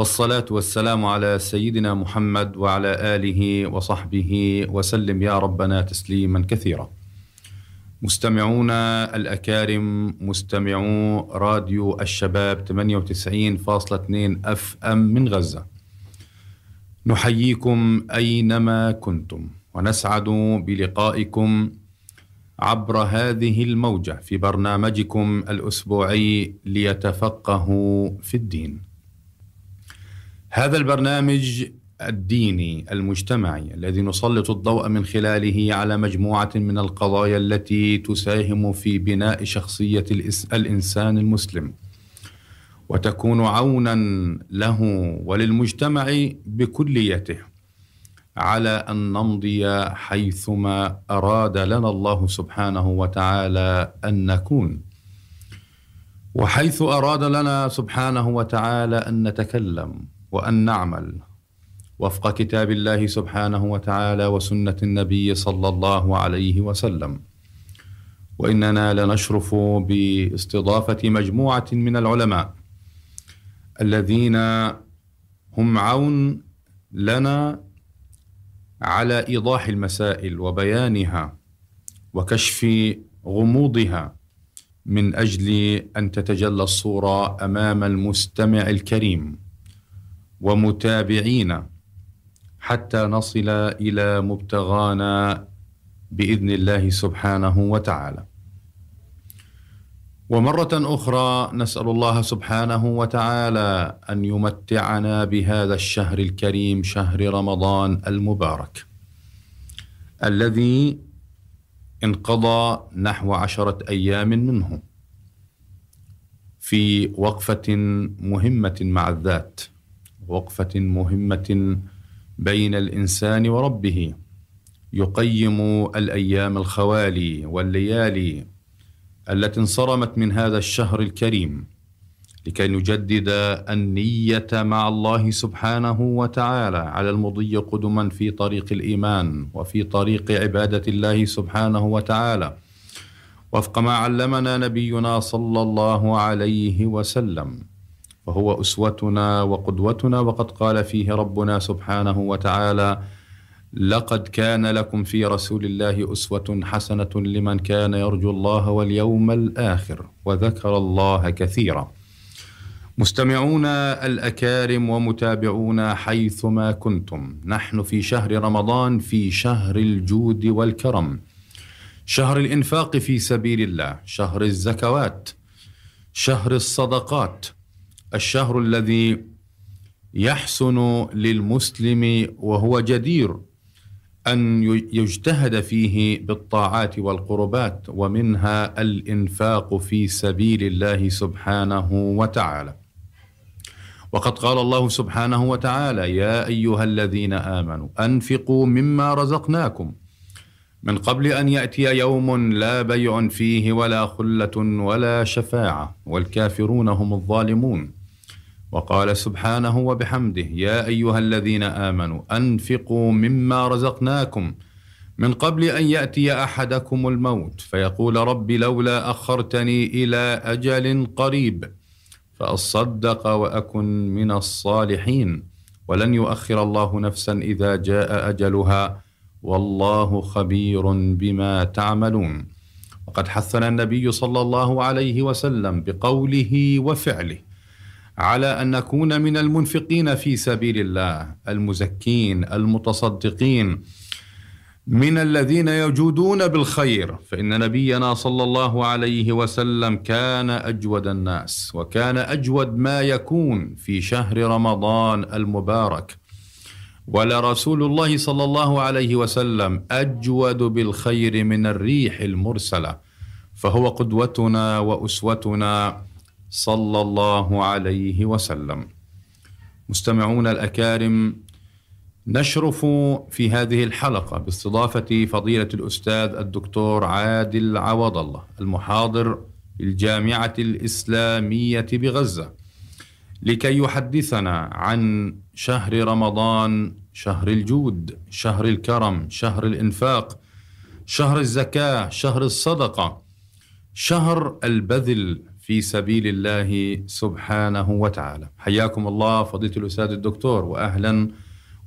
والصلاة والسلام على سيدنا محمد وعلى آله وصحبه وسلم يا ربنا تسليما كثيرا مستمعونا الأكارم مستمعو راديو الشباب 98.2 أف أم من غزة نحييكم أينما كنتم ونسعد بلقائكم عبر هذه الموجة في برنامجكم الأسبوعي ليتفقهوا في الدين. هذا البرنامج الديني المجتمعي الذي نسلط الضوء من خلاله على مجموعة من القضايا التي تساهم في بناء شخصية الإنسان المسلم. وتكون عونا له وللمجتمع بكليته على أن نمضي حيثما أراد لنا الله سبحانه وتعالى أن نكون وحيث أراد لنا سبحانه وتعالى أن نتكلم وأن نعمل وفق كتاب الله سبحانه وتعالى وسنة النبي صلى الله عليه وسلم. وإننا لنشرف باستضافة مجموعة من العلماء الذين هم عون لنا على إيضاح المسائل وبيانها وكشف غموضها من أجل أن تتجلى الصورة أمام المستمع الكريم. ومتابعينا حتى نصل إلى مبتغانا بإذن الله سبحانه وتعالى. ومرة أخرى نسأل الله سبحانه وتعالى أن يمتعنا بهذا الشهر الكريم شهر رمضان المبارك الذي انقضى نحو عشرة أيام منه في وقفة مهمة مع الذات. وقفة مهمة بين الإنسان وربه. يقيم الأيام الخوالي والليالي التي انصرمت من هذا الشهر الكريم لكي نجدد النية مع الله سبحانه وتعالى على المضي قدما في طريق الإيمان وفي طريق عبادة الله سبحانه وتعالى. وفق ما علمنا نبينا صلى الله عليه وسلم. فهو أسوتنا وقدوتنا وقد قال فيه ربنا سبحانه وتعالى لقد كان لكم في رسول الله أسوة حسنة لمن كان يرجو الله واليوم الآخر وذكر الله كثيرا. مستمعونا الأكارم ومتابعونا حيثما كنتم نحن في شهر رمضان في شهر الجود والكرم. شهر الإنفاق في سبيل الله شهر الزكوات شهر الصدقات الشهر الذي يحسن للمسلم وهو جدير أن يجتهد فيه بالطاعات والقربات ومنها الإنفاق في سبيل الله سبحانه وتعالى. وقد قال الله سبحانه وتعالى يا أيها الذين آمنوا أنفقوا مما رزقناكم. من قبل أن يأتي يوم لا بيع فيه ولا خلة ولا شفاعة والكافرون هم الظالمون. وقال سبحانه وبحمده يا أيها الذين آمنوا أنفقوا مما رزقناكم من قبل أن يأتي أحدكم الموت. فيقول رب لولا أخرتني إلى أجل قريب فأصدق وأكن من الصالحين ولن يؤخر الله نفسا إذا جاء أجلها والله خبير بما تعملون. وقد حثنا النبي صلى الله عليه وسلم بقوله وفعله. على أن نكون من المنفقين في سبيل الله المزكين المتصدقين من الذين يجودون بالخير. فإن نبينا صلى الله عليه وسلم كان أجود الناس وكان أجود ما يكون في شهر رمضان المبارك. ولرسول الله صلى الله عليه وسلم أجود بالخير من الريح المرسلة. فهو قدوتنا وأسوتنا. صلى الله عليه وسلم. مستمعون الأكارم نشرف في هذه الحلقة باستضافة فضيلة الأستاذ الدكتور عادل عوض الله المحاضر الجامعة الإسلامية بغزة لكي يحدثنا عن شهر رمضان شهر الجود شهر الكرم شهر الإنفاق شهر الزكاة شهر الصدقة شهر البذل في سبيل الله سبحانه وتعالى. حياكم الله فضيلة الأستاذ الدكتور وأهلا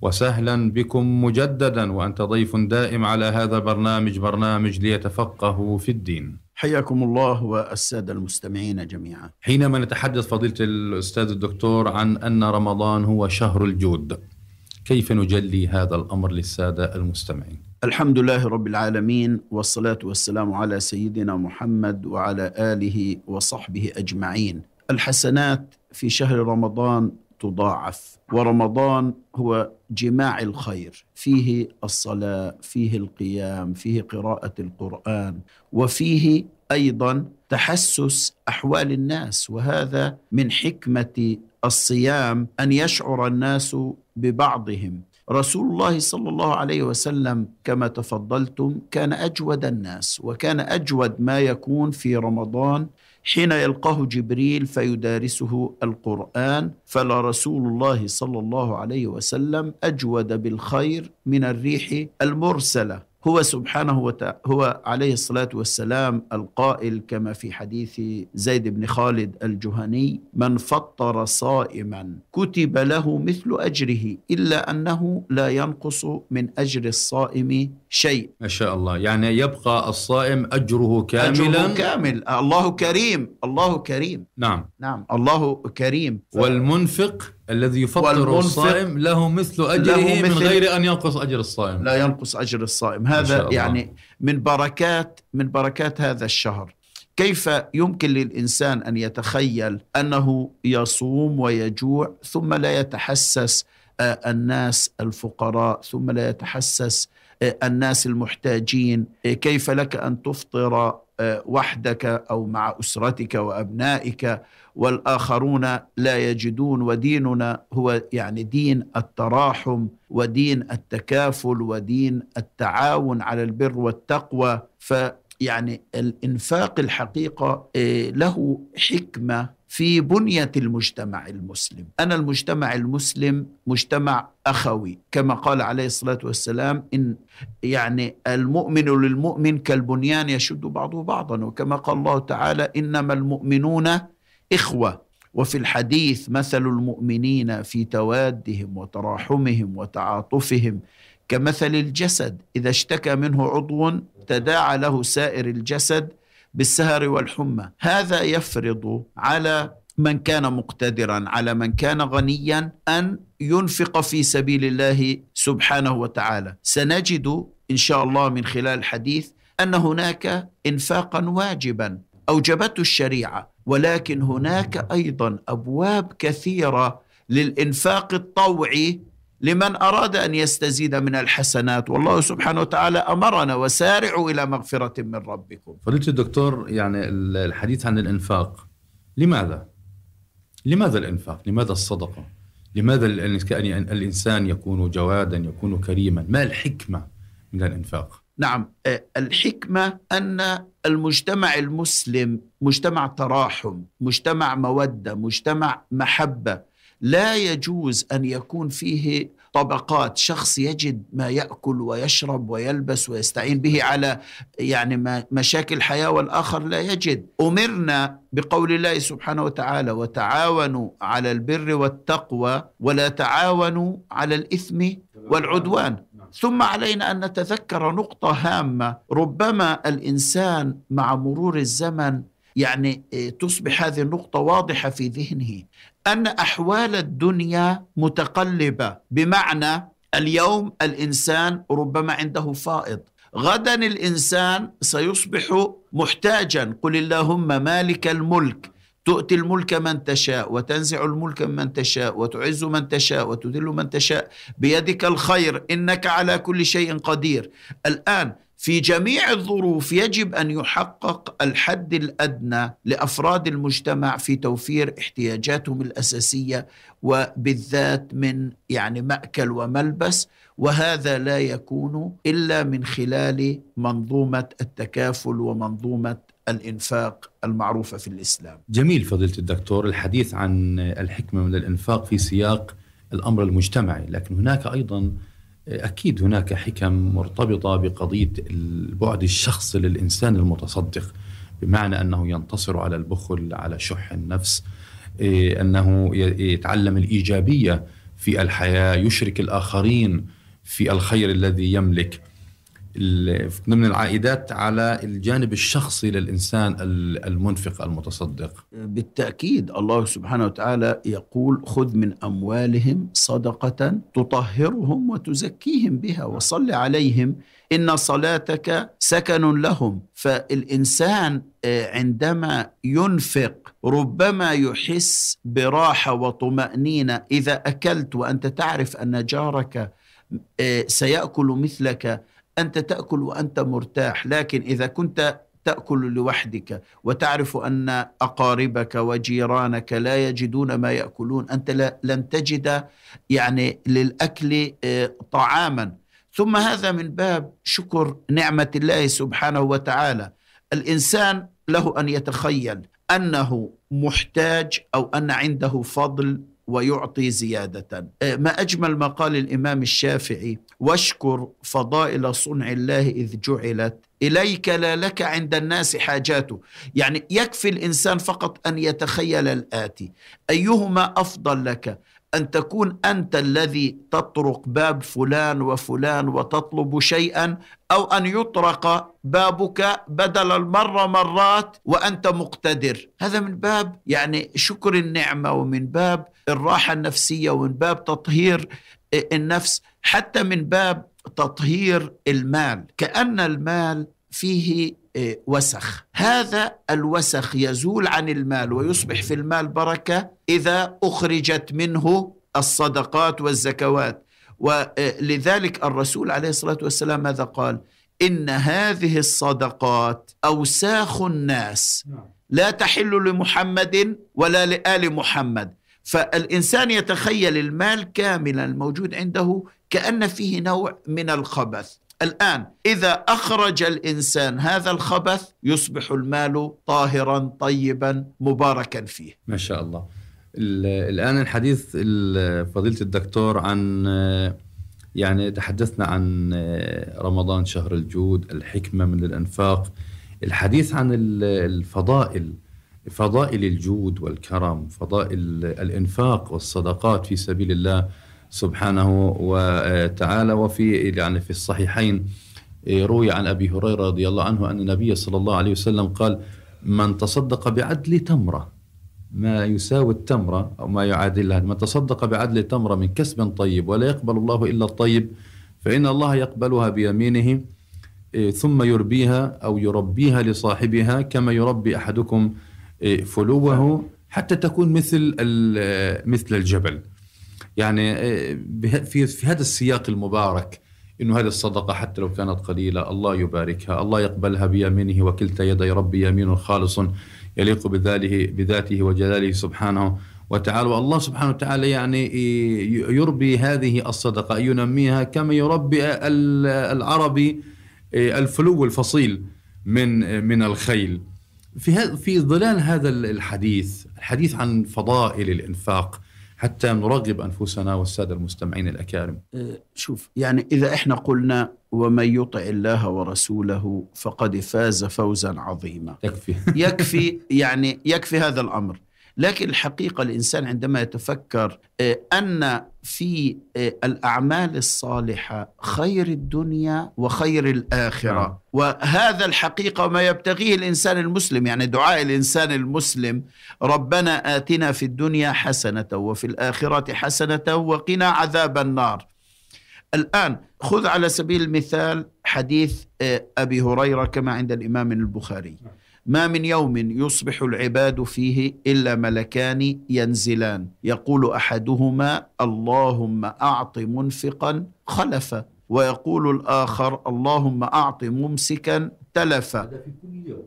وسهلا بكم مجددا وأنت ضيف دائم على هذا البرنامج برنامج ليتفقهوا في الدين. حياكم الله والسادة المستمعين جميعا. حينما نتحدث فضيلة الأستاذ الدكتور عن أن رمضان هو شهر الجود كيف نجلي هذا الأمر للسادة المستمعين؟ الحمد لله رب العالمين والصلاة والسلام على سيدنا محمد وعلى آله وصحبه أجمعين. الحسنات في شهر رمضان تضاعف ورمضان هو جماع الخير. فيه الصلاة فيه القيام فيه قراءة القرآن وفيه أيضا تحسس أحوال الناس. وهذا من حكمة الصيام أن يشعر الناس ببعضهم. رسول الله صلى الله عليه وسلم كما تفضلتم كان أجود الناس وكان أجود ما يكون في رمضان حين يلقاه جبريل فيدارسه القرآن فلا رسول الله صلى الله عليه وسلم أجود بالخير من الريح المرسلة. هو سبحانه وتعالى هو عليه الصلاة والسلام القائل كما في حديث زيد بن خالد الجهني من فطر صائما كتب له مثل أجره إلا أنه لا ينقص من أجر الصائم شيء. ما شاء الله. يعني يبقى الصائم أجره كاملا؟ أجره كامل. الله كريم. الله كريم. نعم. نعم. الله كريم. ف... والمنفق؟ الذي يفطر الصائم له مثل أجره له مثل من غير أن ينقص أجر الصائم. لا ينقص أجر الصائم. هذا يعني من بركات من بركات هذا الشهر. كيف يمكن للإنسان أن يتخيل أنه يصوم ويجوع ثم لا يتحسس الناس الفقراء ثم لا يتحسس الناس المحتاجين؟ كيف لك أن تفطر وحدك أو مع أسرتك وأبنائك والآخرون لا يجدون وديننا هو يعني دين التراحم ودين التكافل ودين التعاون على البر والتقوى. فيعني الإنفاق الحقيقة له حكمة في بنية المجتمع المسلم. أنا المجتمع المسلم مجتمع أخوي كما قال عليه الصلاة والسلام إن يعني المؤمن للمؤمن كالبنيان يشد بعضه بعضا وكما قال الله تعالى إنما المؤمنون إخوة. وفي الحديث مثل المؤمنين في توادهم وتراحمهم وتعاطفهم كمثل الجسد إذا اشتكى منه عضو تداعى له سائر الجسد بالسهر والحمى. هذا يفرض على من كان مقتدرا على من كان غنيا أن ينفق في سبيل الله سبحانه وتعالى. سنجد إن شاء الله من خلال الحديث أن هناك انفاقا واجبا أوجبته الشريعة. ولكن هناك أيضا أبواب كثيرة للإنفاق الطوعي لمن أراد أن يستزيد من الحسنات والله سبحانه وتعالى أمرنا وسارعوا إلى مغفرة من ربكم. فضيلة الدكتور يعني الحديث عن الإنفاق لماذا؟ لماذا الإنفاق؟ لماذا الصدقة؟ لماذا الإنسان يكون جوادا يكون كريما؟ ما الحكمة من الإنفاق؟ نعم الحكمة أن المجتمع المسلم مجتمع تراحم، مجتمع مودة، مجتمع محبة، لا يجوز أن يكون فيه طبقات شخص يجد ما يأكل ويشرب ويلبس ويستعين به على يعني مشاكل الحياة والآخر لا يجد. أمرنا بقول الله سبحانه وتعالى وتعاونوا على البر والتقوى ولا تعاونوا على الإثم والعدوان ثم علينا أن نتذكر نقطة هامة ربما الإنسان مع مرور الزمن يعني تصبح هذه النقطة واضحة في ذهنه. أن أحوال الدنيا متقلبة. بمعنى اليوم الإنسان ربما عنده فائض. غدا الإنسان سيصبح محتاجا. قل اللهم مالك الملك. تؤتي الملك من تشاء وتنزع الملك من تشاء وتعز من تشاء وتذل من تشاء. بيدك الخير. إنك على كل شيء قدير. الآن في جميع الظروف يجب أن يحقق الحد الأدنى لأفراد المجتمع في توفير احتياجاتهم الأساسية وبالذات من يعني مأكل وملبس وهذا لا يكون إلا من خلال منظومة التكافل ومنظومة الإنفاق المعروفة في الإسلام. جميل فضيلة الدكتور الحديث عن الحكمة من الإنفاق في سياق الأمر المجتمعي، لكن هناك أيضا أكيد هناك حكم مرتبطة بقضية البعد الشخصي للإنسان المتصدق بمعنى أنه ينتصر على البخل على شح النفس إيه، أنه يتعلم الإيجابية في الحياة يشرك الآخرين في الخير الذي يملك. ضمن العائدات على الجانب الشخصي للإنسان المنفق المتصدق. بالتأكيد الله سبحانه وتعالى يقول خذ من أموالهم صدقة تطهرهم وتزكيهم بها وصل عليهم إن صلاتك سكن لهم. فالإنسان آه، عندما ينفق ربما يحس براحة وطمأنينة إذا أكلت وأنت تعرف أن جارك آه، سيأكل مثلك أنت تأكل وأنت مرتاح لكن إذا كنت تأكل لوحدك وتعرف أن أقاربك وجيرانك لا يجدون ما يأكلون أنت لن تجد يعني للأكل آه، طعاما. ثم هذا من باب شكر نعمة الله سبحانه وتعالى. الإنسان له أن يتخيل أنه محتاج أو أن عنده فضل ويعطي زيادة. آه، ما أجمل ما قال الإمام الشافعي واشكر فضائل صنع الله إذ جعلت. إليك لا لك عند الناس حاجاته يعني يكفي الإنسان فقط أن يتخيل الآتي. أيهما أفضل لك؟ أن تكون أنت الذي تطرق باب فلان وفلان وتطلب شيئا أو أن يطرق بابك بدل المرة مرات وأنت مقتدر. هذا من باب يعني شكر النعمة ومن باب الراحة النفسية ومن باب تطهير النفس حتى من باب تطهير المال. كأن المال فيه وسخ. هذا الوسخ يزول عن المال ويصبح في المال بركة إذا أخرجت منه الصدقات والزكوات. ولذلك الرسول عليه الصلاة والسلام ماذا قال؟ إن هذه الصدقات أوساخ الناس. نعم. لا تحل لمحمد ولا لآل محمد. فالإنسان يتخيل المال كاملا الموجود عنده كأن فيه نوع من الخبث. الآن إذا أخرج الإنسان هذا الخبث يصبح المال طاهرا طيبا مباركا فيه. ما شاء الله. الآن الحديث فضيلة الدكتور عن يعني تحدثنا عن رمضان شهر الجود الحكمة من الأنفاق. الحديث عن الفضائل فضائل الجود والكرم فضائل الإنفاق والصدقات في سبيل الله سبحانه وتعالى. وفي يعني في الصحيحين روي عن أبي هريرة رضي الله عنه أن النبي صلى الله عليه وسلم قال من تصدق بعدل تمرة. ما يساوي التمرة أو ما يعادلها. من تصدق بعدل تمرة من كسب طيب ولا يقبل الله إلا الطيب فإن الله يقبلها بيمينه إيه، ثم يربيها أو يربيها لصاحبها كما يربي أحدكم إيه، فلوه حتى تكون مثل مثل الجبل. يعني آه، في في هذا السياق المبارك إنه هذه الصدقة حتى لو كانت قليلة الله يباركها، الله يقبلها بيمينه وكلتا يدي ربي يمين خالص يليق بذاته بذاته وجلاله سبحانه وتعالى. والله سبحانه وتعالى يعني يربي هذه الصدقة ينميها كما يربي العربي الفلو الفصيل من من الخيل. في في ظلال هذا الحديث الحديث عن فضائل الإنفاق حتى نرغب أنفسنا والسادة المستمعين الأكارم. أه، شوف يعني إذا إحنا قلنا ومن يطع الله ورسوله فقد فاز فوزا عظيما. يكفي يكفي يعني يكفي هذا الأمر. لكن الحقيقة الإنسان عندما يتفكر آه، أن في آه، الأعمال الصالحة خير الدنيا وخير الآخرة نعم. وهذا الحقيقة ما يبتغيه الإنسان المسلم يعني دعاء الإنسان المسلم ربنا آتنا في الدنيا حسنة وفي الآخرة حسنة وقنا عذاب النار الآن خذ على سبيل المثال حديث آه، أبي هريرة كما عند الإمام البخاري نعم. ما من يوم يصبح العباد فيه إلا ملكان ينزلان. يقول أحدهما اللهم أعط منفقا خلفا. ويقول الآخر اللهم أعط ممسكا تلفا. في كل يوم.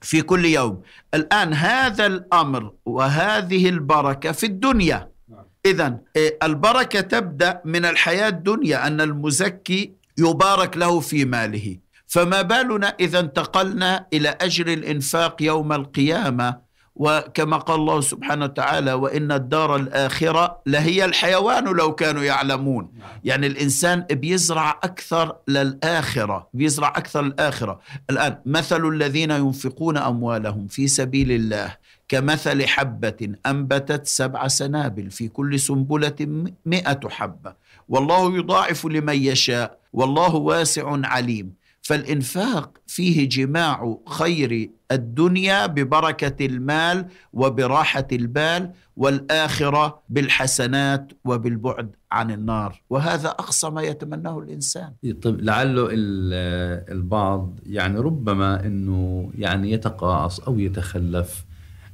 في كل يوم. الآن هذا الأمر وهذه البركة في الدنيا. نعم. إذا البركة تبدأ من الحياة الدنيا أن المزكي يبارك له في ماله. فما بالنا إذا انتقلنا إلى أجر الإنفاق يوم القيامة. وكما قال الله سبحانه وتعالى وإن الدار الآخرة لهي الحيوان لو كانوا يعلمون. يعني الإنسان بيزرع أكثر للآخرة بيزرع أكثر للآخرة. الآن مثل الذين ينفقون أموالهم في سبيل الله كمثل حبة أنبتت سبع سنابل في كل سنبلة مئة حبة. والله يضاعف لمن يشاء والله واسع عليم. فالإنفاق فيه جماع خير الدنيا ببركة المال وبراحة البال والآخرة بالحسنات وبالبعد عن النار. وهذا أقصى ما يتمناه الإنسان. طيب لعله البعض يعني ربما أنه يعني يتقاعس أو يتخلف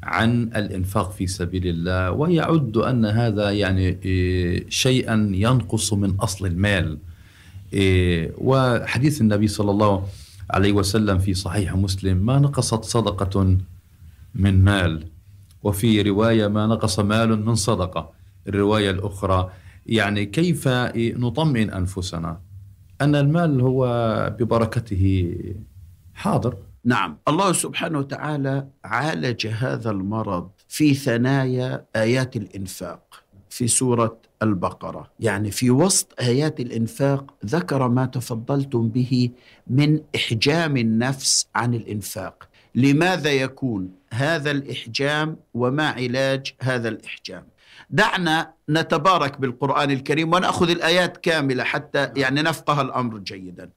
عن الإنفاق في سبيل الله ويعد أن هذا يعني إيه، شيئا ينقص من أصل المال. إيه، وحديث النبي صلى الله عليه وسلم في صحيح مسلم ما نقصت صدقة من مال؟ وفي رواية ما نقص مال من صدقة. الرواية الأخرى يعني كيف نطمئن أنفسنا؟ أن المال هو ببركته حاضر. نعم. الله سبحانه وتعالى عالج هذا المرض في ثنايا آيات الإنفاق. في سورة البقرة. يعني في وسط آيات الإنفاق ذكر ما تفضلتم به من إحجام النفس عن الإنفاق. لماذا يكون هذا الإحجام وما علاج هذا الإحجام؟ دعنا نتبارك بالقرآن الكريم ونأخذ الآيات كاملة حتى يعني نفقه الأمر جيدا.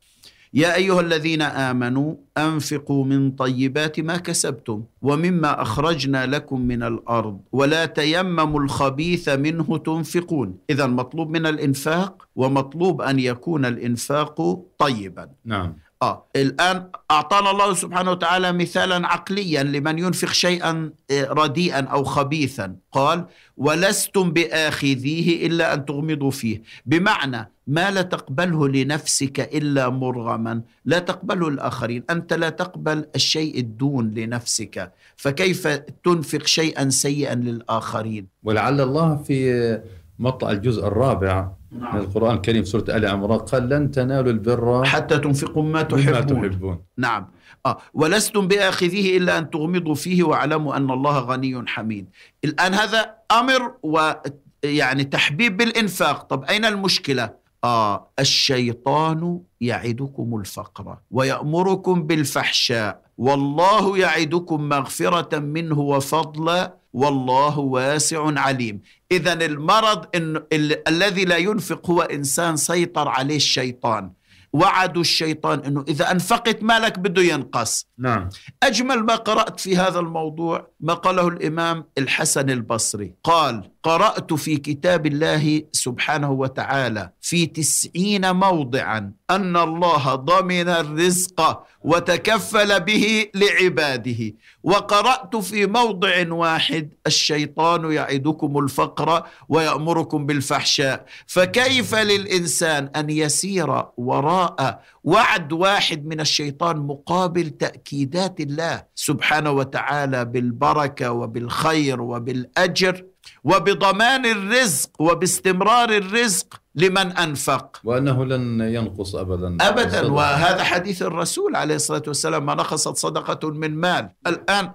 يا أيها الذين آمنوا أنفقوا من طيبات ما كسبتم ومما أخرجنا لكم من الأرض ولا تيمموا الخبيث منه تنفقون. اذا مطلوب من الإنفاق ومطلوب أن يكون الإنفاق طيبا. نعم. آه. الآن أعطانا الله سبحانه وتعالى مثالا عقليا لمن ينفق شيئا آه، رديئا أو خبيثا. قال ولستم بآخذيه إلا أن تغمضوا فيه. بمعنى ما لا تقبله لنفسك إلا مرغما. لا تقبله الآخرين. أنت لا تقبل الشيء الدون لنفسك. فكيف تنفق شيئا سيئا للآخرين؟ ولعل الله في مطلع الجزء الرابع نعم. القرآن الكريم سورة آل عمران قال لن تنالوا البر حتى تنفقوا ما تحبون, ما تحبون. نعم. آه. ولستم بآخذيه إلا أن تغمضوا فيه واعلموا أن الله غني حميد. الآن هذا أمر ويعني تحبيب بالإنفاق. طب أين المشكلة؟ آه. الشيطان يعدكم الفقر ويأمركم بالفحشاء. والله يعدكم مغفرة منه وفضلا والله واسع عليم. إذا المرض إن ال- الذي لا ينفق هو إنسان سيطر عليه الشيطان. وعدوا الشيطان إنه إذا أنفقت مالك بده ينقص. نعم. أجمل ما قرأت في هذا الموضوع ما قاله الإمام الحسن البصري. قال قرأت في كتاب الله سبحانه وتعالى في تسعين موضعا أن الله ضمن الرزق وتكفل به لعباده. وقرأت في موضع واحد الشيطان يعدكم الفقر ويأمركم بالفحشاء. فكيف للإنسان أن يسير وراء وعد واحد من الشيطان مقابل تأكيدات الله سبحانه وتعالى بالبركة وبالخير وبالأجر وبضمان الرزق وباستمرار الرزق لمن أنفق. وأنه لن ينقص ابدا. ابدا. وهذا حديث الرسول عليه الصلاة والسلام ما نقصت صدقة من مال. الآن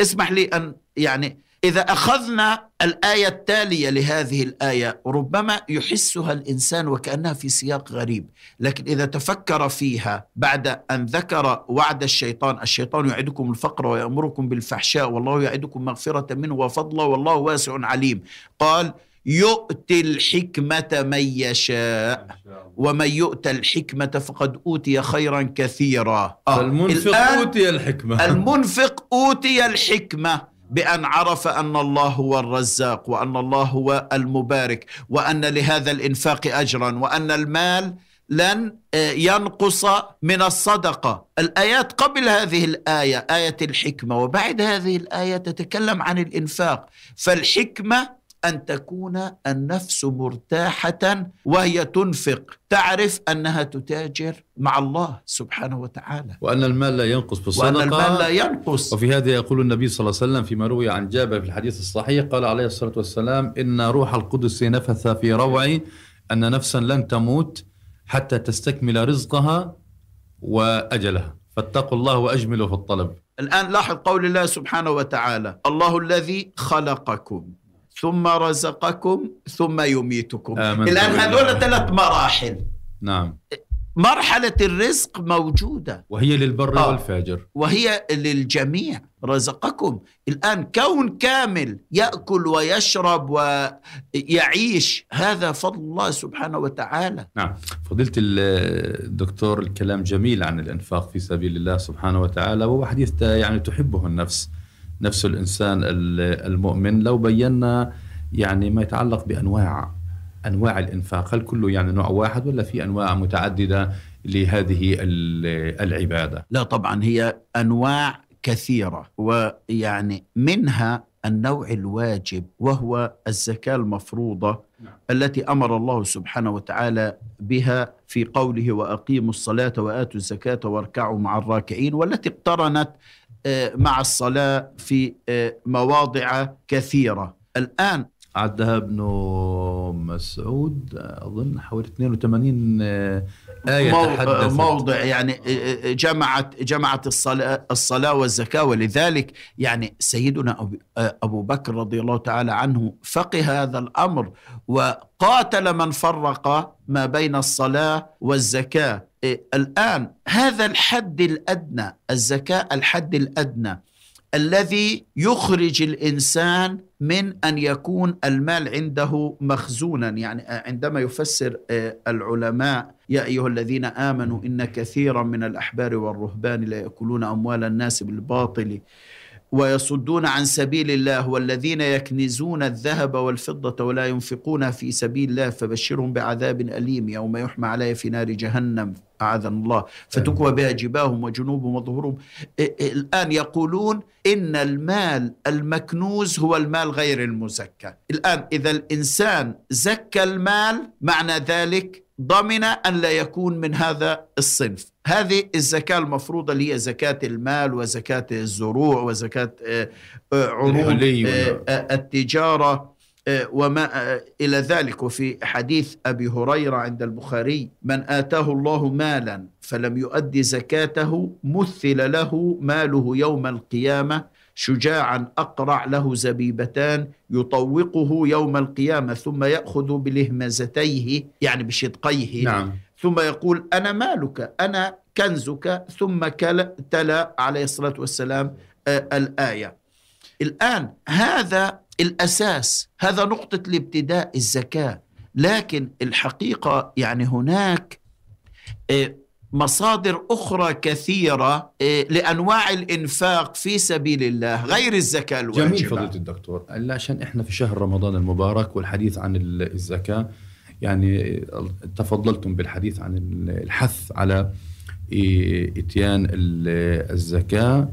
اسمح لي أن يعني إذا أخذنا الآية التالية لهذه الآية ربما يحسها الإنسان وكأنها في سياق غريب لكن إذا تفكر فيها بعد أن ذكر وعد الشيطان الشيطان يعدكم الفقر ويأمركم بالفحشاء والله يعدكم مغفرة منه وفضلا والله واسع عليم. قال يؤتي الحكمة من يشاء ومن يؤتى الحكمة فقد أوتي خيرا كثيرا. آه. المنفق أوتي الحكمة. المنفق أوتي الحكمة. بأن عرف أن الله هو الرزاق وأن الله هو المبارك وأن لهذا الإنفاق أجرا وأن المال لن آه، ينقص من الصدقة. الآيات قبل هذه الآية آية الحكمة وبعد هذه الآية تتكلم عن الإنفاق. فالحكمة أن تكون النفس مرتاحة وهي تنفق. تعرف أنها تتاجر مع الله سبحانه وتعالى. وأن المال لا ينقص بالصدقه وأن المال لا ينقص. وفي هذا يقول النبي صلى الله عليه وسلم فيما روي عن جابر في الحديث الصحيح قال عليه الصلاة والسلام إن روح القدس نفث في روعي أن نفسا لن تموت حتى تستكمل رزقها وأجلها. فاتقوا الله وأجملوا في الطلب. الآن لاحظ قول الله سبحانه وتعالى الله الذي خلقكم. ثم رزقكم ثم يميتكم. الآن هذول ثلاث مراحل. نعم. مرحلة الرزق موجودة. وهي للبر آه. والفاجر. وهي للجميع. رزقكم. الآن كون كامل يأكل ويشرب ويعيش هذا فضل الله سبحانه وتعالى. نعم. فضيلة الدكتور الكلام جميل عن الإنفاق في سبيل الله سبحانه وتعالى وهو حديث يعني تحبه النفس. نفس الإنسان المؤمن. لو بينا يعني ما يتعلق بأنواع أنواع الإنفاق هل كله يعني نوع واحد ولا في أنواع متعددة لهذه العبادة؟ لا طبعا هي أنواع كثيرة ويعني منها النوع الواجب وهو الزكاة المفروضة نعم. التي أمر الله سبحانه وتعالى بها في قوله وأقيموا الصلاة وآتوا الزكاة واركعوا مع الراكعين. والتي اقترنت مع الصلاة في آه، مواضع كثيرة. الآن عدها ابن مسعود أظن حوالي 82 آه، آية تحدثت. موضع يعني آه، آه، جمعت جمعت الصلاة, الصلاة والزكاة. ولذلك يعني سيدنا أبو بكر رضي الله تعالى عنه فقه هذا الأمر وقاتل من فرق ما بين الصلاة والزكاة. الآن هذا الحد الأدنى الزكاة الحد الأدنى الذي يخرج الإنسان من أن يكون المال عنده مخزونا. يعني عندما يفسر آه، العلماء يا أيها الذين آمنوا إن كثيرا من الأحبار والرهبان لا يأكلون أموال الناس بالباطل ويصدون عن سبيل الله والذين يكنزون الذهب والفضة ولا ينفقونها في سبيل الله فبشرهم بعذاب أليم يوم يحمى عليه في نار جهنم. أعاذنا الله. فتكوى بها جباههم وجنوبهم وظهورهم. الآن يقولون إن المال المكنوز هو المال غير المزكى. الآن إذا الإنسان زكى المال معنى ذلك ضمن أن لا يكون من هذا الصنف. هذه الزكاة المفروضة اللي هي زكاة المال وزكاة الزروع وزكاة آه، آه، عروض آه، التجارة. وما إلى ذلك. وفي حديث أبي هريرة عند البخاري من آتاه الله مالا فلم يؤدي زكاته مثل له ماله يوم القيامة شجاعا أقرع له زبيبتان يطوقه يوم القيامة ثم يأخذ بلهمزتيه يعني بشدقيه. نعم. ثم يقول أنا مالك أنا كنزك. ثم تلا عليه الصلاة والسلام آه، الآية. الآن هذا الأساس هذا نقطة الابتداء الزكاة لكن الحقيقة يعني هناك آه، مصادر أخرى كثيرة آه، لأنواع الإنفاق في سبيل الله غير الزكاة الواجبة جميل فضيلة الدكتور. عشان إحنا في شهر رمضان المبارك والحديث عن الزكاة يعني تفضلتم بالحديث عن الحث على إتيان الزكاه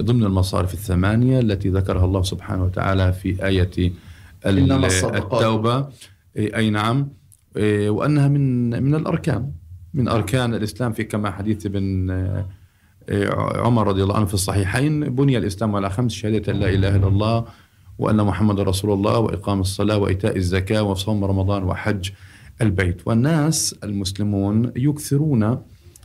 ضمن المصارف الثمانية التي ذكرها الله سبحانه وتعالى في آية التوبة. أي نعم. وأنها من من الأركان. من أركان الإسلام في كما حديث ابن عمر رضي الله عنه في الصحيحين. بني الإسلام على خمس شهادة لا إله إلا الله وأن محمد رسول الله وإقام الصلاة وإيتاء الزكاة وصوم رمضان وحج البيت. والناس المسلمون يكثرون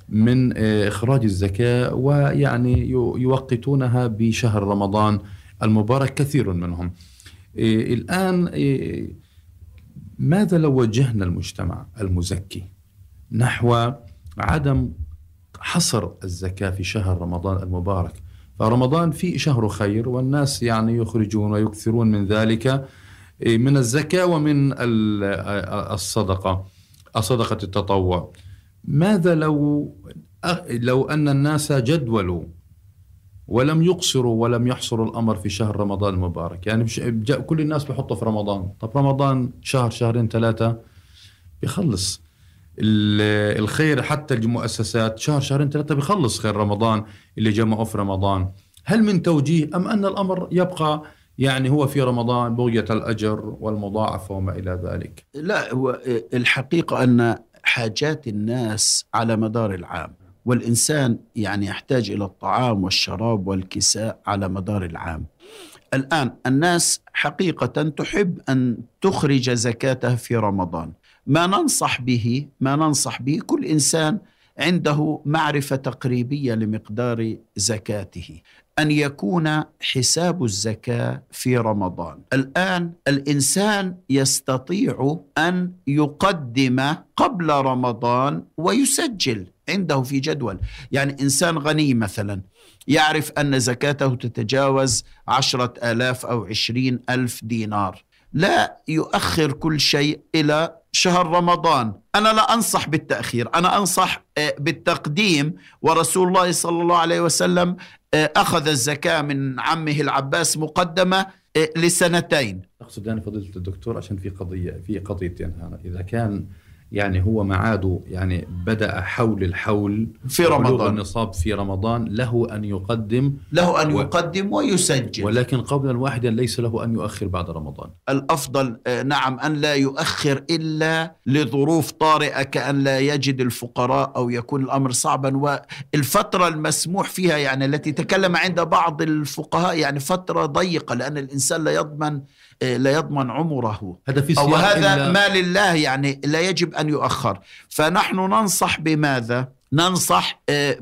من آه، إخراج الزكاة ويعني يوقتونها بشهر رمضان المبارك كثير منهم. آه، الآن آه، ماذا لو وجهنا المجتمع المزكي نحو عدم حصر الزكاة في شهر رمضان المبارك؟ فرمضان في شهر خير والناس يعني يخرجون ويكثرون من ذلك من الزكاة ومن الصدقة الصدقة التطوع. ماذا لو لو أن الناس جدولوا ولم يقصروا ولم يحصروا الأمر في شهر رمضان المبارك؟ يعني كل الناس بيحطوا في رمضان. طب رمضان شهر شهرين ثلاثة بيخلص. الخير حتى المؤسسات شهر شهرين ثلاثة بيخلص خير رمضان اللي جمعوا في رمضان. هل من توجيه أم أن الأمر يبقى يعني هو في رمضان بغية الأجر والمضاعفة وما إلى ذلك؟ لا هو الحقيقة أن حاجات الناس على مدار العام والإنسان يعني يحتاج إلى الطعام والشراب والكساء على مدار العام. الآن الناس حقيقة تحب أن تخرج زكاتها في رمضان. ما ننصح به ما ننصح به كل إنسان عنده معرفة تقريبية لمقدار زكاته. أن يكون حساب الزكاة في رمضان. الآن الإنسان يستطيع أن يقدم قبل رمضان ويسجل عنده في جدول. يعني إنسان غني مثلا يعرف أن زكاته تتجاوز عشرة آلاف أو عشرين ألف دينار. لا يؤخر كل شيء إلى شهر رمضان. أنا لا أنصح بالتأخير أنا أنصح آه، بالتقديم. ورسول الله صلى الله عليه وسلم آه، أخذ الزكاة من عمه العباس مقدمة آه، لسنتين. أقصد أنا فضيلة الدكتور عشان في قضية في قضيتين هنا. إذا كان يعني هو معاده يعني بدأ حول الحول في رمضان. النصاب في رمضان. له أن يقدم له أن و... يقدم ويسجل. ولكن قبلا واحدا ليس له أن يؤخر بعد رمضان. الأفضل آه، نعم أن لا يؤخر إلا لظروف طارئة كأن لا يجد الفقراء أو يكون الأمر صعبا. والفترة المسموح فيها يعني التي تكلم عند بعض الفقهاء يعني فترة ضيقة لأن الإنسان لا يضمن لا يضمن عمره. هذا في أو هذا ما لله يعني لا يجب أن يؤخر. فنحن ننصح بماذا؟ ننصح آه،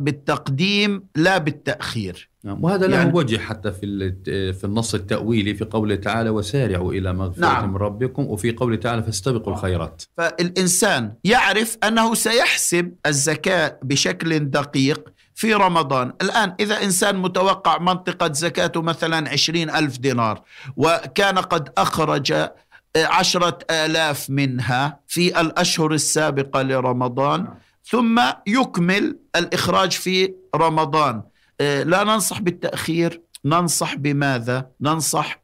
بالتقديم لا بالتأخير. نعم وهذا له يعني وجه حتى في في النص التأويلي في قوله تعالى وسارعوا إلى مغفرة نعم. من ربكم. وفي قوله تعالى فاستبقوا الخيرات. فالإنسان يعرف أنه سيحسب الزكاة بشكل دقيق في رمضان. الآن إذا إنسان متوقع منطقة زكاته مثلا عشرين ألف دينار وكان قد أخرج عشرة آلاف منها في الأشهر السابقة لرمضان ثم يكمل الإخراج في رمضان. لا ننصح بالتأخير ننصح بماذا؟ ننصح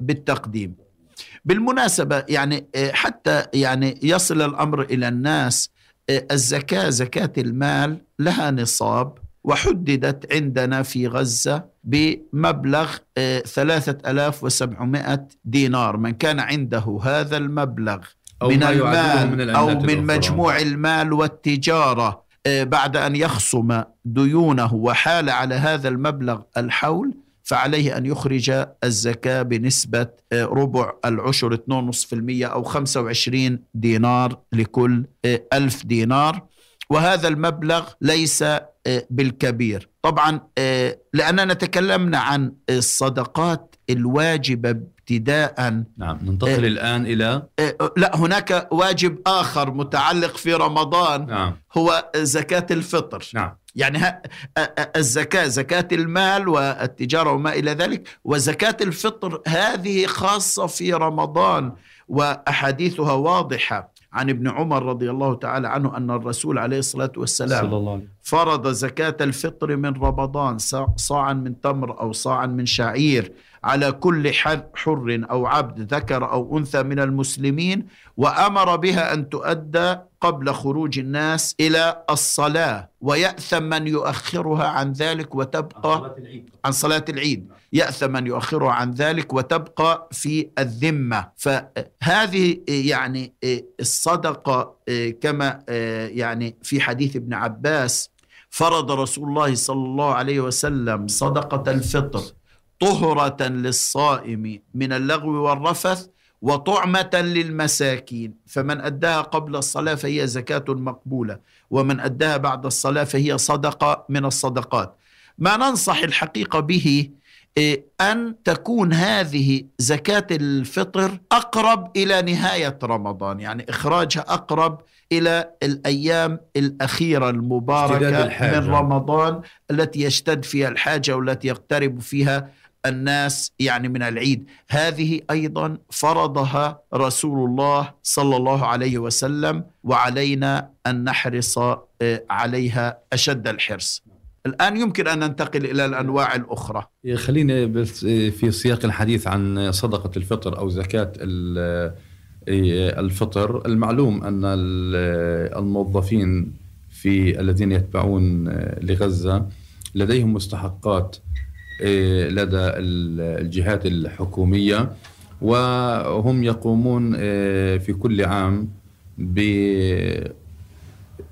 بالتقديم. بالمناسبة يعني حتى يعني يصل الأمر إلى الناس الزكاة زكاة المال لها نصاب. وحددت عندنا في غزة بمبلغ 3700 آه، دينار. من كان عنده هذا المبلغ أو من المال من أو من مجموع المال والتجارة آه، بعد أن يخصم ديونه وحال على هذا المبلغ الحول فعليه أن يخرج الزكاة بنسبة آه، ربع العشر 2.5% أو 25 دينار لكل ألف دينار. وهذا المبلغ ليس آه، بالكبير. طبعا آه، لأننا تكلمنا عن الصدقات الواجبة ابتداء نعم ننتقل آه الآن إلى آه لا هناك واجب آخر متعلق في رمضان نعم. هو زكاة الفطر. نعم. يعني الزكاة زكاة المال والتجارة وما إلى ذلك. وزكاة الفطر هذه خاصة في رمضان وأحاديثها واضحة. عن ابن عمر رضي الله تعالى عنه أن الرسول عليه الصلاة والسلام صلى الله فرض زكاة الفطر من رمضان صاعا من تمر أو صاعا من شعير على كل حر أو عبد ذكر أو أنثى من المسلمين وأمر بها أن تؤدى قبل خروج الناس إلى الصلاة ويأثم من يؤخرها عن ذلك وتبقى عن صلاة العيد. يأثم من يؤخرها عن ذلك وتبقى في الذمة. فهذه يعني الصدقة كما يعني في حديث ابن عباس فرض رسول الله صلى الله عليه وسلم صدقة الفطر طهرة للصائم من اللغو والرفث وطعمة للمساكين. فمن أداها قبل الصلاة فهي زكاة مقبولة ومن أداها بعد الصلاة فهي صدقة من الصدقات. ما ننصح الحقيقة به أن تكون هذه زكاة الفطر أقرب إلى نهاية رمضان يعني إخراجها أقرب إلى الأيام الأخيرة المباركة من رمضان التي يشتد فيها الحاجة والتي يقترب فيها الناس يعني من العيد. هذه أيضا فرضها رسول الله صلى الله عليه وسلم وعلينا أن نحرص آه، عليها أشد الحرص. الآن يمكن أن ننتقل إلى الأنواع الأخرى. خلينا بس آه، في سياق الحديث عن صدقة الفطر أو زكاة آه، الفطر. المعلوم أن الموظفين في الذين يتبعون لغزة لديهم مستحقات لدى الجهات الحكومية وهم يقومون في كل عام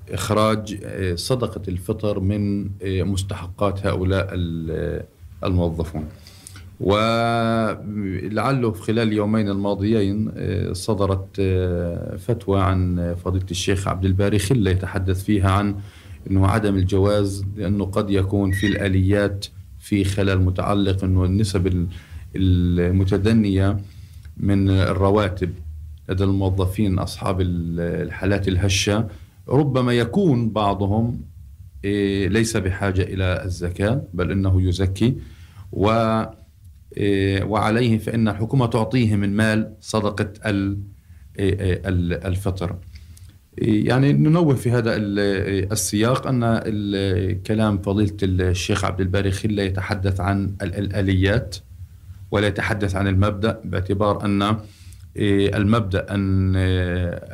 بإخراج صدقة الفطر من مستحقات هؤلاء الموظفون. ولعله في خلال اليومين الماضيين آه، صدرت آه، فتوى عن فضيلة الشيخ عبد الباري خلة يتحدث فيها عن أنه عدم الجواز لأنه قد يكون في الآليات في خلل متعلق أنه النسب المتدنية من الرواتب لدى الموظفين أصحاب الحالات الهشة. ربما يكون بعضهم آه، ليس بحاجة إلى الزكاة بل إنه يزكي. و إيه، وعليه فإن الحكومة تعطيه من مال صدقة إيه، إيه، الفطر. يعني ننوه في هذا السياق أن كلام فضيلة الشيخ عبد الباري خلة يتحدث عن الآليات ولا يتحدث عن المبدأ باعتبار أن المبدأ أن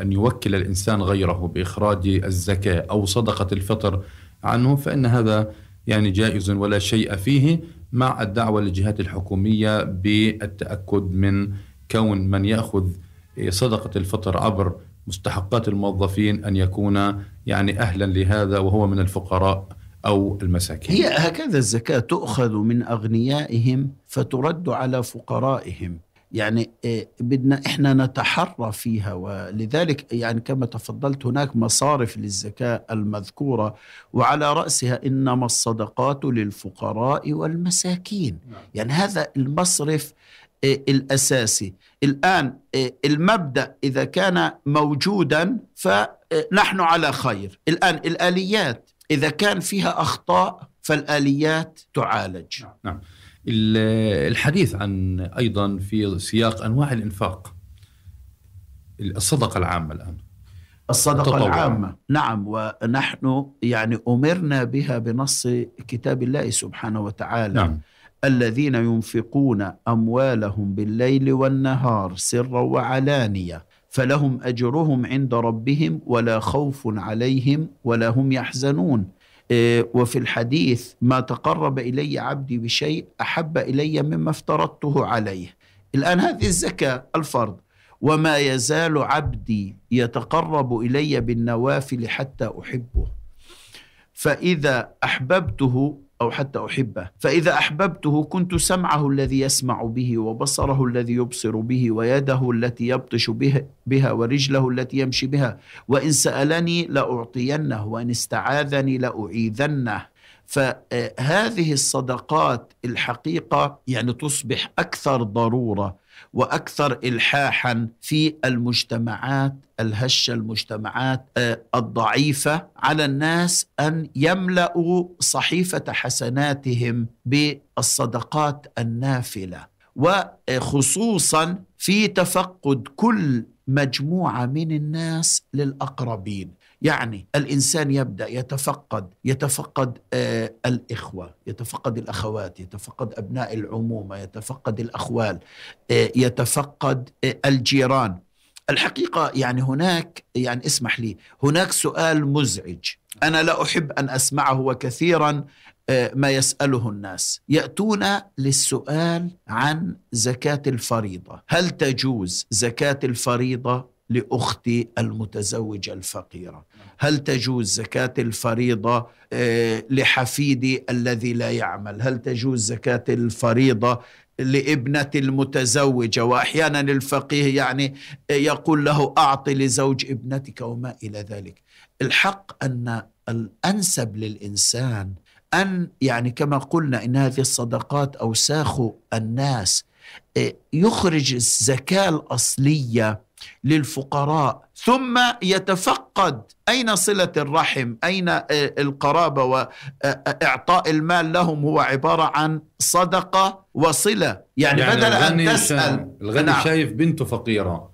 أن يوكل الإنسان غيره بإخراج الزكاة أو صدقة الفطر عنه فإن هذا يعني جائز ولا شيء فيه مع الدعوة للجهات الحكومية بالتأكد من كون من يأخذ صدقة الفطر عبر مستحقات الموظفين أن يكون يعني أهلا لهذا وهو من الفقراء أو المساكين. هي هكذا الزكاة تؤخذ من أغنيائهم فترد على فقرائهم. يعني آه، بدنا إحنا نتحرى فيها. ولذلك يعني كما تفضلت هناك مصارف للزكاة المذكورة وعلى رأسها إنما الصدقات للفقراء والمساكين. نعم. يعني هذا المصرف آه، الأساسي. الآن آه، المبدأ إذا كان موجودا فنحن على خير. الآن الآليات إذا كان فيها أخطاء فالآليات تعالج. نعم. الحديث عن أيضا في سياق أنواع الإنفاق. الصدقة العامة الآن. الصدقة تطوع. العامة. نعم ونحن يعني أمرنا بها بنص كتاب الله سبحانه وتعالى. نعم. الذين ينفقون أموالهم بالليل والنهار سرا وعلانية فلهم أجرهم عند ربهم ولا خوف عليهم ولا هم يحزنون. وفي الحديث ما تقرب إلي عبدي بشيء أحب إلي مما افترضته عليه. الآن هذه الزكاة الفرض. وما يزال عبدي يتقرب إلي بالنوافل حتى أحبه. فإذا أحببته أو حتى أحبه. فإذا أحببته كنت سمعه الذي يسمع به وبصره الذي يبصر به ويده التي يبطش بها, بها ورجله التي يمشي بها. وإن سألني لأعطينه وإن استعاذني لأعيذنه. فهذه الصدقات الحقيقة يعني تصبح أكثر ضرورة وأكثر الحاحا في المجتمعات الهشة المجتمعات آه، الضعيفة على الناس أن يملأوا صحيفة حسناتهم بالصدقات النافلة. وخصوصا في تفقد كل مجموعة من الناس للأقربين. يعني الإنسان يبدأ يتفقد يتفقد آه الإخوة يتفقد الأخوات يتفقد أبناء العمومه يتفقد الأخوال آه يتفقد آه الجيران. الحقيقة يعني هناك يعني اسمح لي هناك سؤال مزعج. أنا لا أحب أن أسمعه وكثيرا آه، ما يسأله الناس. يأتون للسؤال عن زكاة الفريضة. هل تجوز زكاة الفريضة؟ لأختي المتزوجة الفقيرة. هل تجوز زكاة الفريضة آه، لحفيدي الذي لا يعمل؟ هل تجوز زكاة الفريضة لابنة المتزوجة؟ وأحيانا الفقيه يعني يقول له أعطي لزوج ابنتك وما إلى ذلك. الحق أن الأنسب للإنسان أن يعني كما قلنا إن هذه الصدقات أوساخ الناس آه، يخرج الزكاة الأصلية للفقراء. ثم يتفقد. أين صلة الرحم؟ أين آه، القرابة واعطاء المال لهم؟ هو عبارة عن صدقة وصلة. يعني, يعني بدل أن تسأل. الغني نعم. شايف بنته فقيرة.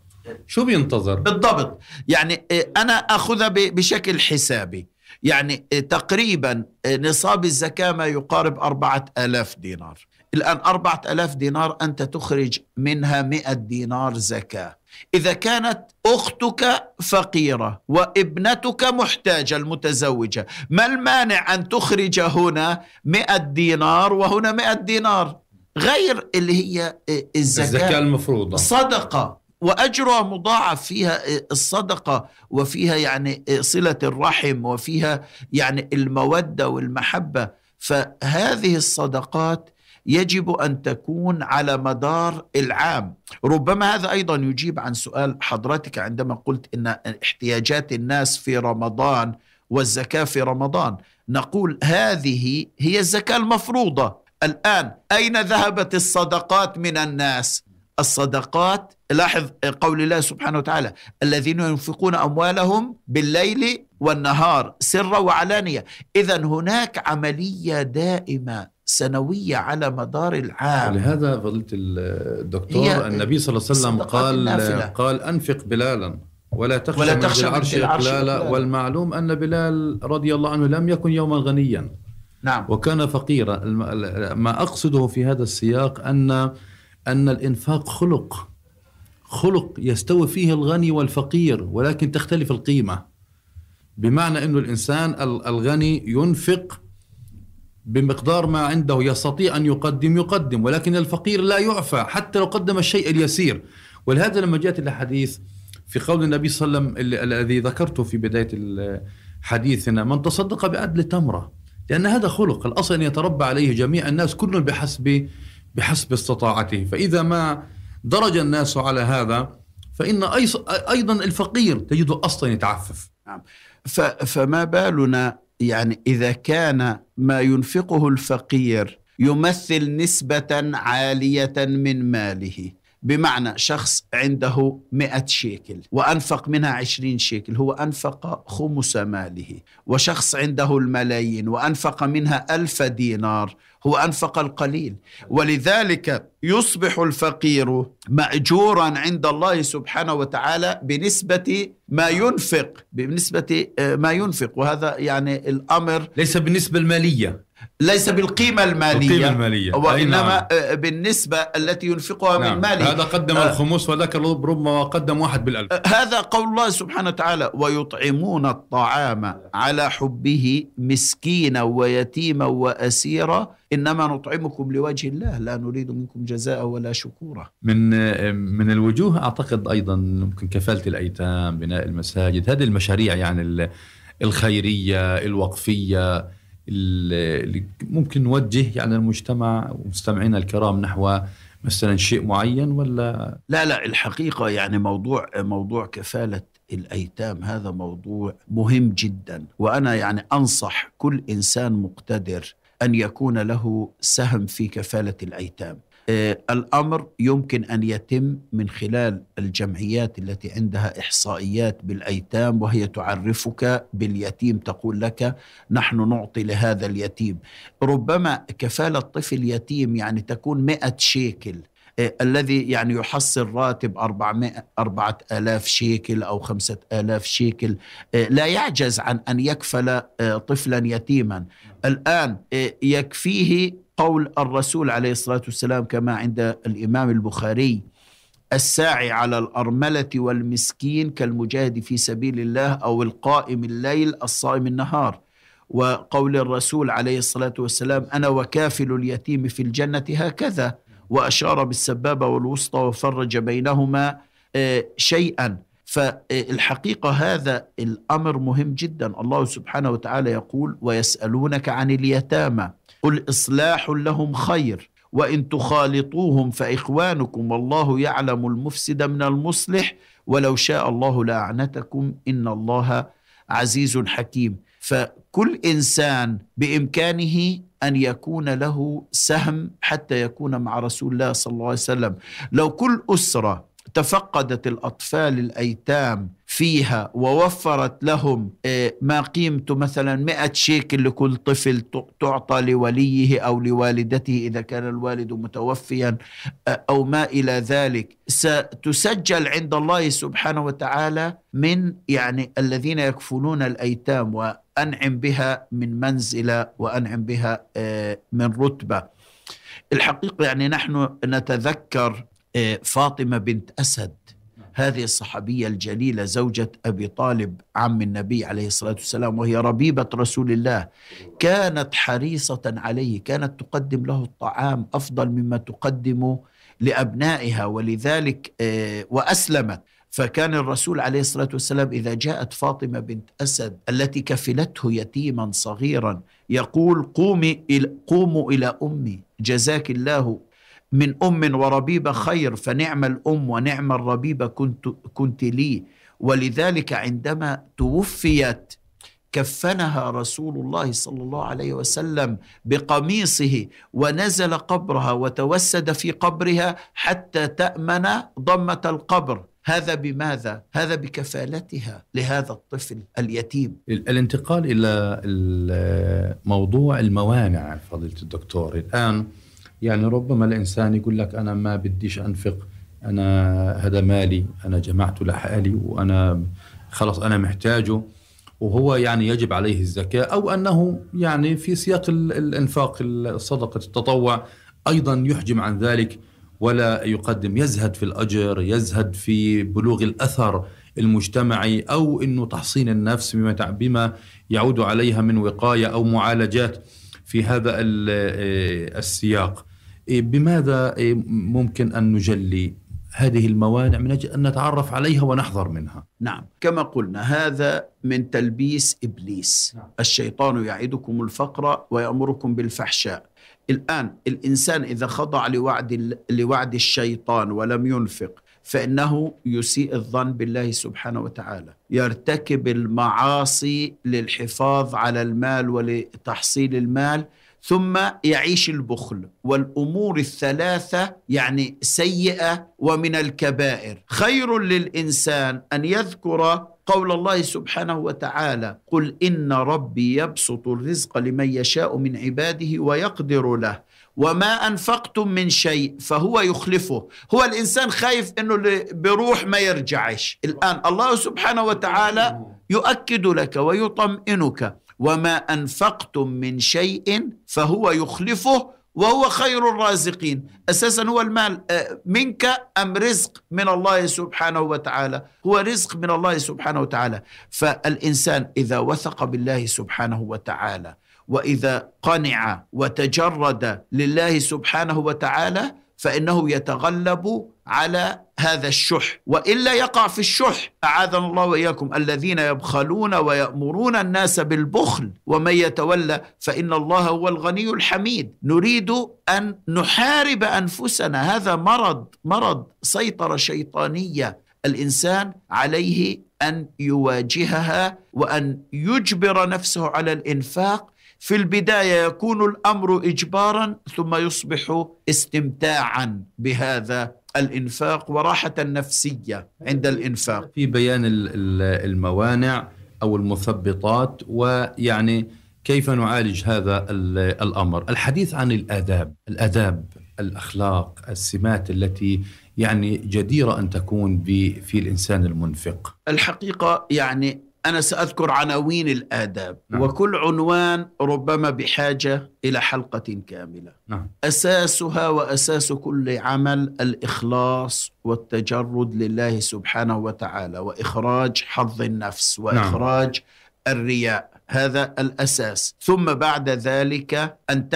شو بينتظر؟ بالضبط. يعني آه، أنا اخذها بشكل حسابي. يعني آه، تقريبا نصاب الزكاة ما يقارب أربعة آلاف دينار. الآن أربعة ألاف دينار أنت تخرج منها مئة دينار زكاة. إذا كانت أختك فقيرة وابنتك محتاجة المتزوجة ما المانع أن تخرج هنا مئة دينار وهنا مئة دينار؟ غير اللي هي الزكاة, الزكاة المفروضة. صدقة وأجرها مضاعف فيها الصدقة وفيها يعني صلة الرحم وفيها يعني المودة والمحبة. فهذه الصدقات يجب أن تكون على مدار العام. ربما هذا أيضا يجيب عن سؤال حضرتك عندما قلت إن احتياجات الناس في رمضان والزكاة في رمضان. نقول هذه هي الزكاة المفروضة. الآن أين ذهبت الصدقات من الناس؟ الصدقات لاحظ قول الله سبحانه وتعالى الذين ينفقون أموالهم بالليل والنهار سرا وعلانية. اذا هناك عملية دائمة سنوية على مدار العام. لهذا فضيله الدكتور النبي صلى الله عليه وسلم قال قال أنفق بلالا ولا تخشى, ولا تخشى من العرش إقلالا. والمعلوم أن بلال رضي الله عنه لم يكن يوما غنيا. نعم. وكان فقيرا. ما أقصده في هذا السياق أن أن الإنفاق خلق. خلق يستوي فيه الغني والفقير ولكن تختلف القيمة. بمعنى أن الإنسان الغني ينفق بمقدار ما عنده يستطيع أن يقدم يقدم. ولكن الفقير لا يعفى حتى لو قدم الشيء اليسير. ولهذا لما جاءت الحديث في قول النبي صلى الله عليه وسلم الذي ذكرته في بداية حديثنا من تصدق بعدل تمرة. لأن هذا خلق. الأصل أن يتربى عليه جميع الناس كل بحسب بحسب استطاعته. فإذا ما درج الناس على هذا فإن أيضا الفقير تجده أصلا يتعفف. نعم. فما بالنا يعني إذا كان ما ينفقه الفقير يمثل نسبة عالية من ماله. بمعنى شخص عنده مئة شيكل وأنفق منها عشرين شيكل هو أنفق خمس ماله. وشخص عنده الملايين وأنفق منها ألف دينار هو أنفق القليل. ولذلك يصبح الفقير مأجورا عند الله سبحانه وتعالى بنسبة ما ينفق بنسبة آه، ما ينفق. وهذا يعني الأمر ليس بالنسبة المالية. ليس بالقيمة المالية. القيمة المالية. وإنما نعم. بالنسبة التي ينفقها نعم. من ماله. هذا قدم آه. الخمس وذاك ربما قدم واحد بالألف. آه هذا قول الله سبحانه وتعالى ويطعمون الطعام على حبه مسكينا ويتيما وأسيرا. إنما نطعمكم لوجه الله لا نريد منكم جزاء ولا شكورا. من من الوجوه أعتقد أيضا ممكن كفالة الأيتام بناء المساجد هذه المشاريع يعني الخيرية الوقفية. اللي ممكن نوجه يعني المجتمع ومستمعينا الكرام نحو مثلا شيء معين ولا؟ لا لا الحقيقة يعني موضوع موضوع كفالة الأيتام هذا موضوع مهم جدا. وأنا يعني أنصح كل إنسان مقتدر أن يكون له سهم في كفالة الأيتام. الأمر يمكن أن يتم من خلال الجمعيات التي عندها إحصائيات بالأيتام وهي تعرفك باليتيم تقول لك نحن نعطي لهذا اليتيم. ربما كفالة طفل يتيم يعني تكون مئة شيكل آه، الذي يعني يحصل راتب 400 أربعة آلاف شيكل أو خمسة آلاف شيكل آه، لا يعجز عن أن يكفل طفلا يتيما. الآن يكفيه قول الرسول عليه الصلاة والسلام كما عند الإمام البخاري الساعي على الأرملة والمسكين كالمجاهد في سبيل الله أو القائم الليل الصائم النهار. وقول الرسول عليه الصلاة والسلام أنا وكافل اليتيم في الجنة هكذا وأشار بالسبابة والوسطى وفرج بينهما آه، شيئا. فالحقيقة هذا الأمر مهم جدا. الله سبحانه وتعالى يقول ويسألونك عن اليتامى قل اصلاح لهم خير وان تخالطوهم فاخوانكم والله يعلم المفسد من المصلح ولو شاء الله لاعنتكم ان الله عزيز حكيم. فكل انسان بامكانه ان يكون له سهم حتى يكون مع رسول الله صلى الله عليه وسلم. لو كل اسره تفقدت الأطفال الأيتام فيها ووفرت لهم آه، ما قيمته مثلا مئة شيكل لكل طفل تعطى لوليه أو لوالدته إذا كان الوالد متوفيا آه، أو ما إلى ذلك. ستسجل عند الله سبحانه وتعالى من يعني الذين يكفلون الأيتام وأنعم بها من منزلة وأنعم بها آه، من رتبة. الحقيقة يعني نحن نتذكر فاطمة بنت أسد هذه الصحابية الجليلة زوجة أبي طالب عم النبي عليه الصلاة والسلام وهي ربيبة رسول الله كانت حريصة عليه كانت تقدم له الطعام أفضل مما تقدم لأبنائها ولذلك آه، وأسلمت. فكان الرسول عليه الصلاة والسلام إذا جاءت فاطمة بنت أسد التي كفلته يتيما صغيرا يقول قومي قوموا إلى أمي جزاك الله من أم وربيبة خير فنعم الأم ونعم الربيبة كنت, كنت لي. ولذلك عندما توفيت كفنها رسول الله صلى الله عليه وسلم بقميصه ونزل قبرها وتوسد في قبرها حتى تأمن ضمة القبر. هذا بماذا؟ هذا بكفالتها لهذا الطفل اليتيم. الانتقال إلى موضوع الموانع فضيلة الدكتور. الآن يعني ربما الإنسان يقول لك أنا ما بديش أنفق أنا هذا مالي أنا جمعته لحالي وأنا خلاص أنا محتاجه. وهو يعني يجب عليه الزكاة أو أنه يعني في سياق الإنفاق الصدقة التطوع أيضا يحجم عن ذلك ولا يقدم. يزهد في الأجر يزهد في بلوغ الأثر المجتمعي أو أنه تحصين النفس بما, يعود عليها من وقاية أو معالجات. في هذا السياق. بماذا ممكن أن نجلي هذه الموانع من أجل أن نتعرف عليها ونحذر منها؟ نعم كما قلنا هذا من تلبيس إبليس. نعم. الشيطان يعدكم الفقر ويأمركم بالفحشاء. الآن الإنسان إذا خضع لوعد, لوعد الشيطان ولم ينفق فإنه يسيء الظن بالله سبحانه وتعالى. يرتكب المعاصي للحفاظ على المال ولتحصيل المال ثم يعيش البخل والأمور الثلاثة يعني سيئة ومن الكبائر. خير للإنسان أن يذكر قول الله سبحانه وتعالى قل إن ربي يبسط الرزق لمن يشاء من عباده ويقدر له وما أنفقتم من شيء فهو يخلفه. هو الإنسان خايف إنه بروح ما يرجعش. الآن الله سبحانه وتعالى يؤكد لك ويطمئنك وما انفقتم من شيء فهو يخلفه وهو خير الرازقين. أساسا هو المال آه، منك أم رزق من الله سبحانه وتعالى؟ هو رزق من الله سبحانه وتعالى. فالإنسان إذا وثق بالله سبحانه وتعالى وإذا قنع وتجرد لله سبحانه وتعالى فإنه يتغلب على هذا الشح. والا يقع في الشح أعاذنا الله وإياكم. الذين يبخلون ويأمرون الناس بالبخل ومن يتولى فإن الله هو الغني الحميد. نريد أن نحارب أنفسنا. هذا مرض مرض سيطرة شيطانية. الإنسان عليه أن يواجهها وأن يجبر نفسه على الإنفاق. في البداية يكون الأمر اجبارا ثم يصبح استمتاعا بهذا الإنفاق وراحة نفسية عند الإنفاق. في بيان الموانع أو المثبطات ويعني كيف نعالج هذا الأمر. الحديث عن الآداب الآداب الأخلاق السمات التي يعني جديرة أن تكون في الإنسان المنفق. الحقيقة يعني أنا سأذكر عناوين الآداب نعم. وكل عنوان ربما بحاجة إلى حلقة كاملة نعم. أساسها وأساس كل عمل الإخلاص والتجرد لله سبحانه وتعالى وإخراج حظ النفس نعم. وإخراج نعم. الرياء هذا الأساس ثم بعد ذلك أن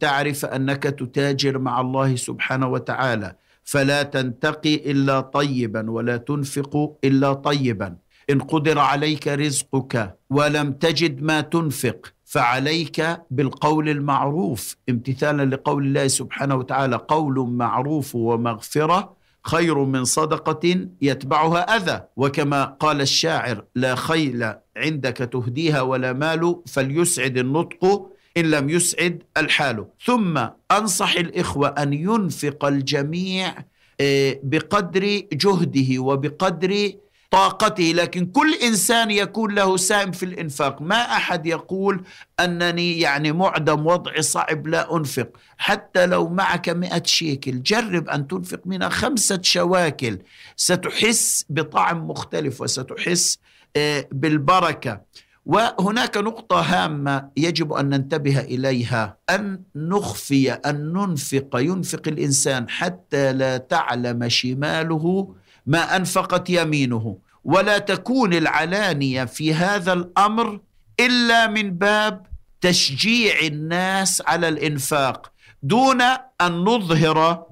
تعرف أنك تتاجر مع الله سبحانه وتعالى فلا تنتقي إلا طيبا ولا تنفق إلا طيبا إن قدر عليك رزقك ولم تجد ما تنفق فعليك بالقول المعروف. امتثالا لقول الله سبحانه وتعالى قول معروف ومغفرة خير من صدقة يتبعها أذى. وكما قال الشاعر لا خيل عندك تهديها ولا مال فليسعد النطق إن لم يسعد الحال. ثم أنصح الإخوة أن ينفق الجميع آه، بقدر جهده وبقدر طاقته لكن كل إنسان يكون له سهم في الإنفاق. ما أحد يقول أنني يعني معدم وضعي صعب لا أنفق. حتى لو معك مئة شيكل جرب أن تنفق منها خمسة شواكل. ستحس بطعم مختلف وستحس آه، بالبركة. وهناك نقطة هامة يجب أن ننتبه إليها. أن نخفي أن ننفق. ينفق الإنسان حتى لا تعلم شماله ما أنفقت يمينه. ولا تكون العلانية في هذا الأمر إلا من باب تشجيع الناس على الإنفاق دون أن نظهر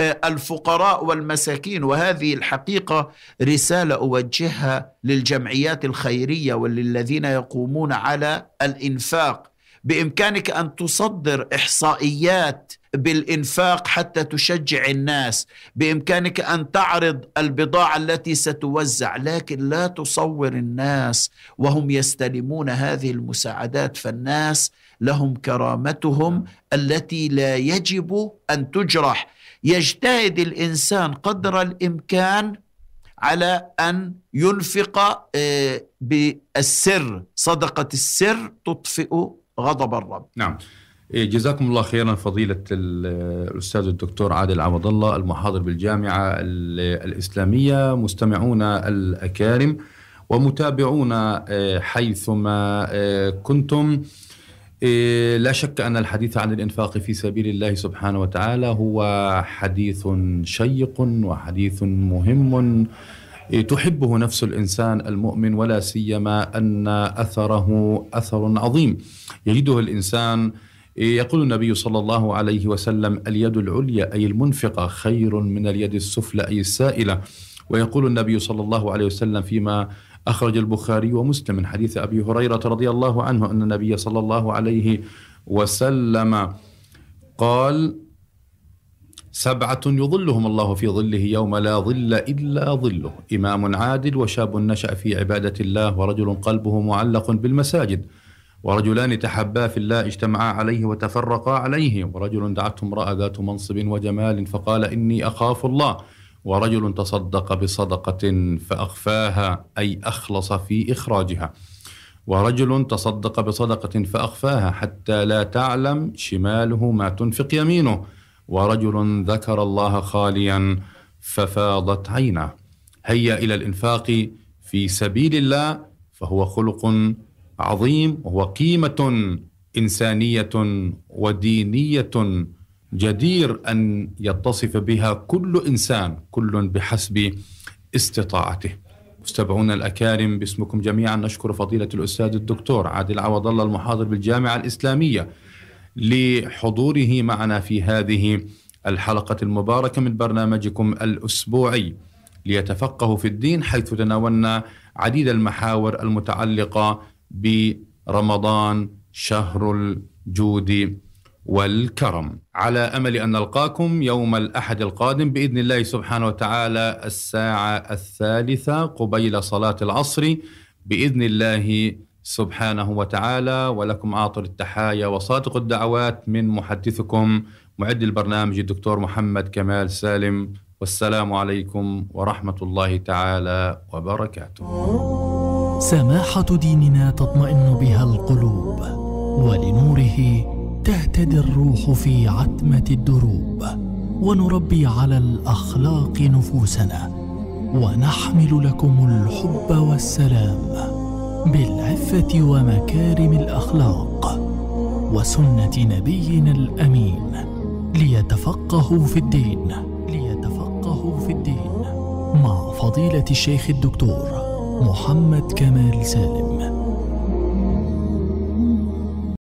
آه، الفقراء والمساكين. وهذه الحقيقة رسالة أوجهها للجمعيات الخيرية وللذين يقومون على الإنفاق. بإمكانك أن تصدر إحصائيات بالإنفاق حتى تشجع الناس. بإمكانك أن تعرض البضاعة التي ستوزع لكن لا تصور الناس وهم يستلمون هذه المساعدات. فالناس لهم كرامتهم التي لا يجب أن تجرح. يجتهد الإنسان قدر الإمكان على أن ينفق آه، بالسر. صدقة السر تطفئ غضب الرب. نعم. جزاكم الله خيرا فضيلة الأستاذ الدكتور عادل عوض الله المحاضر بالجامعة الإسلامية مستمعونا الأكارم ومتابعونا آه، حيثما آه، كنتم. إيه، لا شك أن الحديث عن الإنفاق في سبيل الله سبحانه وتعالى هو حديث شيق وحديث مهم. إيه، تحبه نفس الإنسان المؤمن ولا سيما أن أثره أثر عظيم. يجده الإنسان إيه، يقول النبي صلى الله عليه وسلم اليد العليا أي المنفقة خير من اليد السفلى أي السائلة. ويقول النبي صلى الله عليه وسلم فيما أخرج البخاري ومسلم من حديث أبي هريرة رضي الله عنه أن النبي صلى الله عليه وسلم قال سبعة يظلهم الله في ظله يوم لا ظل إلا ظله. إمام عادل وشاب نشأ في عبادة الله ورجل قلبه معلق بالمساجد. ورجلان تحبا في الله اجتمعا عليه وتفرقا عليه. ورجل دعته امرأة ذات منصب وجمال فقال إني أخاف الله. ورجل تصدق بصدقة فأخفاها أي أخلص في إخراجها. ورجل تصدق بصدقة فأخفاها حتى لا تعلم شماله ما تنفق يمينه. ورجل ذكر الله خاليا ففاضت عينه هيا إلى الإنفاق في سبيل الله فهو خلق عظيم وهو قيمة إنسانية ودينية جدير أن يتصف بها كل إنسان كل بحسب استطاعته. مستمعونا الأكارم باسمكم جميعا نشكر فضيلة الأستاذ الدكتور عادل عوض الله المحاضر بالجامعة الإسلامية لحضوره معنا في هذه الحلقة المباركة من برنامجكم الأسبوعي ليتفقهوا في الدين حيث تناولنا عديد المحاور المتعلقة برمضان شهر الجود والكرم. على أمل أن نلقاكم يوم الأحد القادم بإذن الله سبحانه وتعالى الساعة الثالثة قبيل صلاة العصر بإذن الله سبحانه وتعالى. ولكم عاطر التحايا وصادق الدعوات من محدثكم معد البرنامج الدكتور محمد كمال سالم. والسلام عليكم ورحمة الله تعالى وبركاته. سماحة ديننا تطمئن بها القلوب ولنوره تهتدي الروح في عتمة الدروب ونربي على الأخلاق نفوسنا ونحمل لكم الحب والسلام بالعفة ومكارم الأخلاق وسنة نبينا الأمين ليتفقهوا في الدين ليتفقهوا في الدين مع فضيلة الشيخ الدكتور محمد كمال سالم.